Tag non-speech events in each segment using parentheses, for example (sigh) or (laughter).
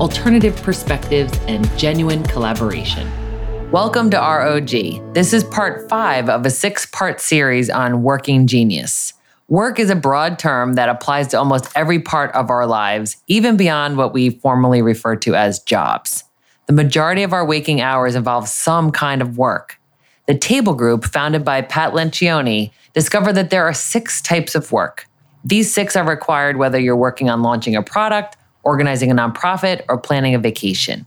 alternative perspectives, and genuine collaboration. Welcome to ROG. This is part five of a six part series on working genius. Work is a broad term that applies to almost every part of our lives, even beyond what we formally refer to as jobs. The majority of our waking hours involve some kind of work. The Table Group, founded by Pat Lencioni, discovered that there are six types of work. These six are required whether you're working on launching a product, organizing a nonprofit, or planning a vacation.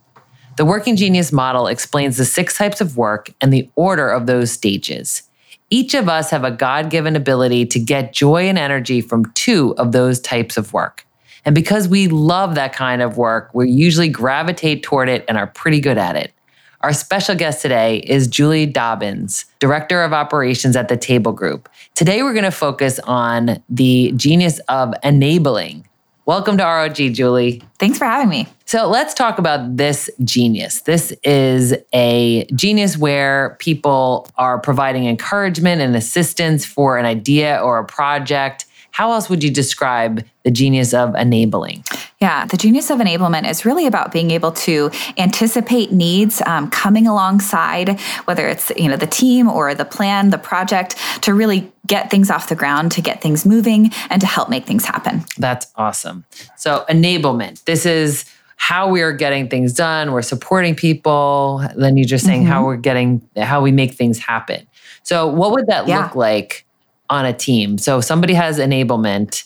The Working Genius model explains the six types of work and the order of those stages. Each of us have a God given ability to get joy and energy from two of those types of work. And because we love that kind of work, we usually gravitate toward it and are pretty good at it. Our special guest today is Julie Dobbins, Director of Operations at the Table Group. Today, we're going to focus on the genius of enabling. Welcome to ROG, Julie. Thanks for having me. So let's talk about this genius. This is a genius where people are providing encouragement and assistance for an idea or a project. How else would you describe the genius of enabling? Yeah, the genius of enablement is really about being able to anticipate needs um, coming alongside, whether it's you know the team or the plan, the project, to really get things off the ground, to get things moving, and to help make things happen. That's awesome. So, enablement. This is how we are getting things done. We're supporting people. Then you're just saying how we're getting, how we make things happen. So, what would that Yeah. look like on a team? So, somebody has enablement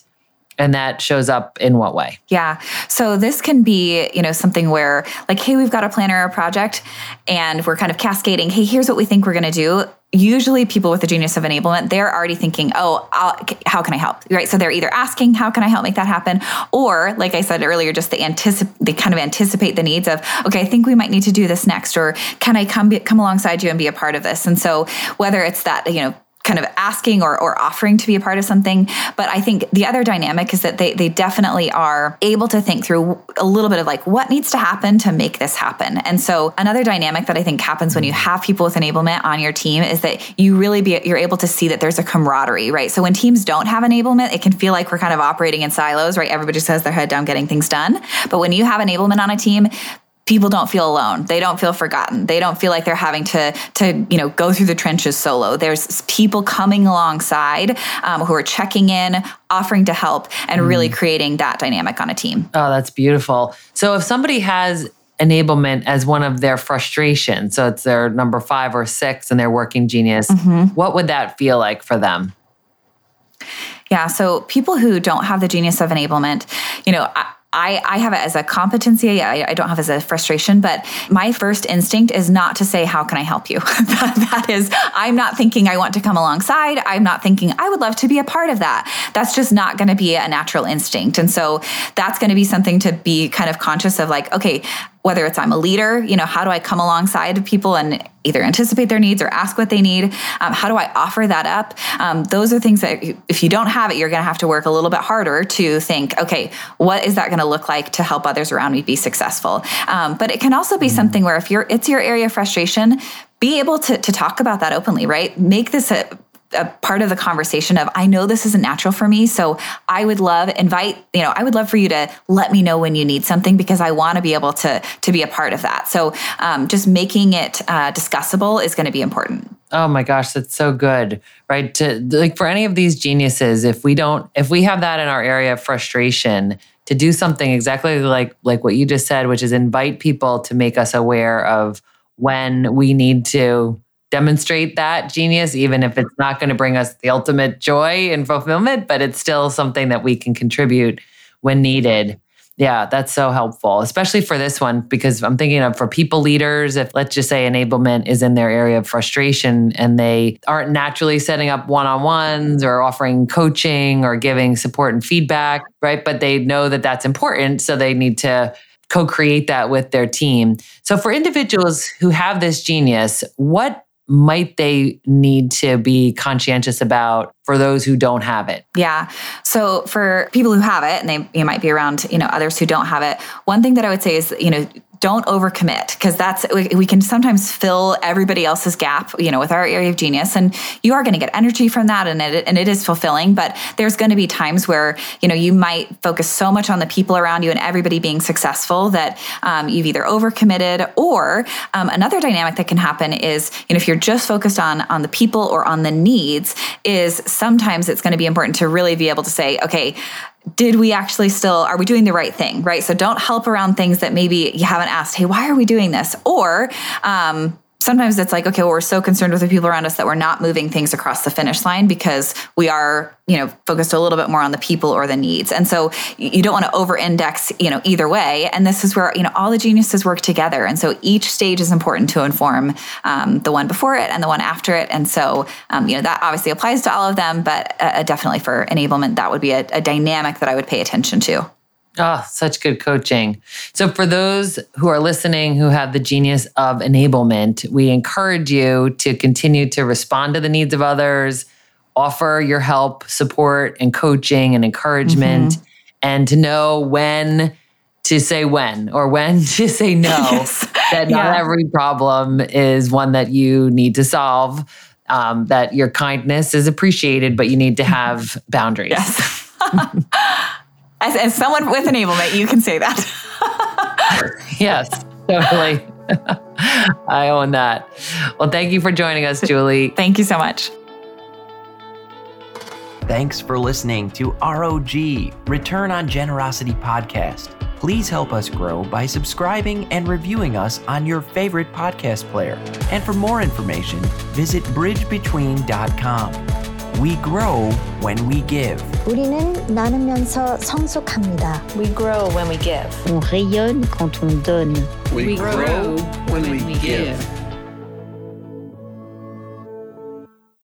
and that shows up in what way? Yeah. So this can be, you know, something where like, hey, we've got a plan or a project and we're kind of cascading, hey, here's what we think we're going to do. Usually people with the genius of enablement, they're already thinking, oh, I'll, how can I help? Right. So they're either asking, how can I help make that happen? Or like I said earlier, just they anticipate, they kind of anticipate the needs of, okay, I think we might need to do this next, or can I come, be, come alongside you and be a part of this? And so whether it's that, you know, kind of asking or, or offering to be a part of something. But I think the other dynamic is that they, they definitely are able to think through a little bit of like what needs to happen to make this happen. And so another dynamic that I think happens when you have people with enablement on your team is that you really be you're able to see that there's a camaraderie, right? So when teams don't have enablement, it can feel like we're kind of operating in silos, right? Everybody just has their head down getting things done. But when you have enablement on a team, people don't feel alone they don't feel forgotten they don't feel like they're having to to you know go through the trenches solo there's people coming alongside um, who are checking in offering to help and really creating that dynamic on a team Oh, that's beautiful. So, if somebody has enablement as one of their frustrations, so it's their number five or six and they're working genius, what would that feel like for them? Yeah. So people who don't have the genius of enablement, you know, I, I, I have it as a competency. I, I don't have as a frustration, but my first instinct is not to say, How can I help you? (laughs) that, that is, I'm not thinking I want to come alongside. I'm not thinking I would love to be a part of that. That's just not going to be a natural instinct. And so that's going to be something to be kind of conscious of like, okay, whether it's I'm a leader, you know, how do I come alongside people and either anticipate their needs or ask what they need? Um, how do I offer that up? Um, those are things that if you don't have it, you're going to have to work a little bit harder to think, okay, what is that going to look like to help others around me be successful? Um, but it can also be something where if you're it's your area of frustration, be able to to talk about that openly, right? Make this a a part of the conversation of I know this isn't natural for me, so I would love invite you know I would love for you to let me know when you need something because I want to be able to to be a part of that. So um, just making it uh, discussable is going to be important. Oh my gosh, that's so good, right? To like for any of these geniuses, if we don't, if we have that in our area of frustration, to do something exactly like like what you just said, which is invite people to make us aware of when we need to demonstrate that genius, even if it's not going to bring us the ultimate joy and fulfillment, but it's still something that we can contribute when needed. Yeah, that's so helpful, especially for this one, because I'm thinking of for people leaders, if let's just say enablement is in their area of frustration and they aren't naturally setting up one on ones or offering coaching or giving support and feedback, right? But they know that that's important. So they need to co create that with their team. So, for individuals who have this genius, what might they need to be conscientious about for those who don't have it? Yeah. So for people who have it, and they you might be around, you know, others who don't have it, one thing that I would say is, you know, don't overcommit because that's we, we, can sometimes fill everybody else's gap you know with our area of genius and you are going to get energy from that and it, and it is fulfilling but there's going to be times where you know you might focus so much on the people around you and everybody being successful that um, you've either overcommitted or um, another dynamic that can happen is you know if you're just focused on on the people or on the needs is sometimes it's going to be important to really be able to say okay did we actually still are we doing the right thing right? So don't help around things that maybe you haven't asked hey why are we doing this? Or um, sometimes it's like okay well, we're so concerned with the people around us that we're not moving things across the finish line because we are you know focused a little bit more on the people or the needs. And so you don't want to over index you know either way. And this is where you know all the geniuses work together. And so each stage is important to inform um, the one before it and the one after it. And so um, you know that obviously applies to all of them but uh, definitely for enablement that would be a, a dynamic that i would pay attention to Oh, such good coaching. So, for those who are listening who have the genius of enablement, we encourage you to continue to respond to the needs of others, offer your help, support, and coaching and encouragement, mm-hmm. and to know when to say when or when (laughs) to say no. (laughs) Yes. That not yeah. every problem is one that you need to solve. Um, that your kindness is appreciated, but you need to have boundaries. Yes. (laughs) As, as someone with enablement, you can say that. (laughs) yes, totally. (laughs) I own that. Well, thank you for joining us, Julie. thank you so much. Thanks for listening to ROG, Return on Generosity podcast. Please help us grow by subscribing and reviewing us on your favorite podcast player. And for more information, visit bridgebetween.com. We grow when we give. 우리는 나누면서 성숙합니다. We grow when we give. On rayonne quand on donne. We, we grow, grow when, when we, we give. give.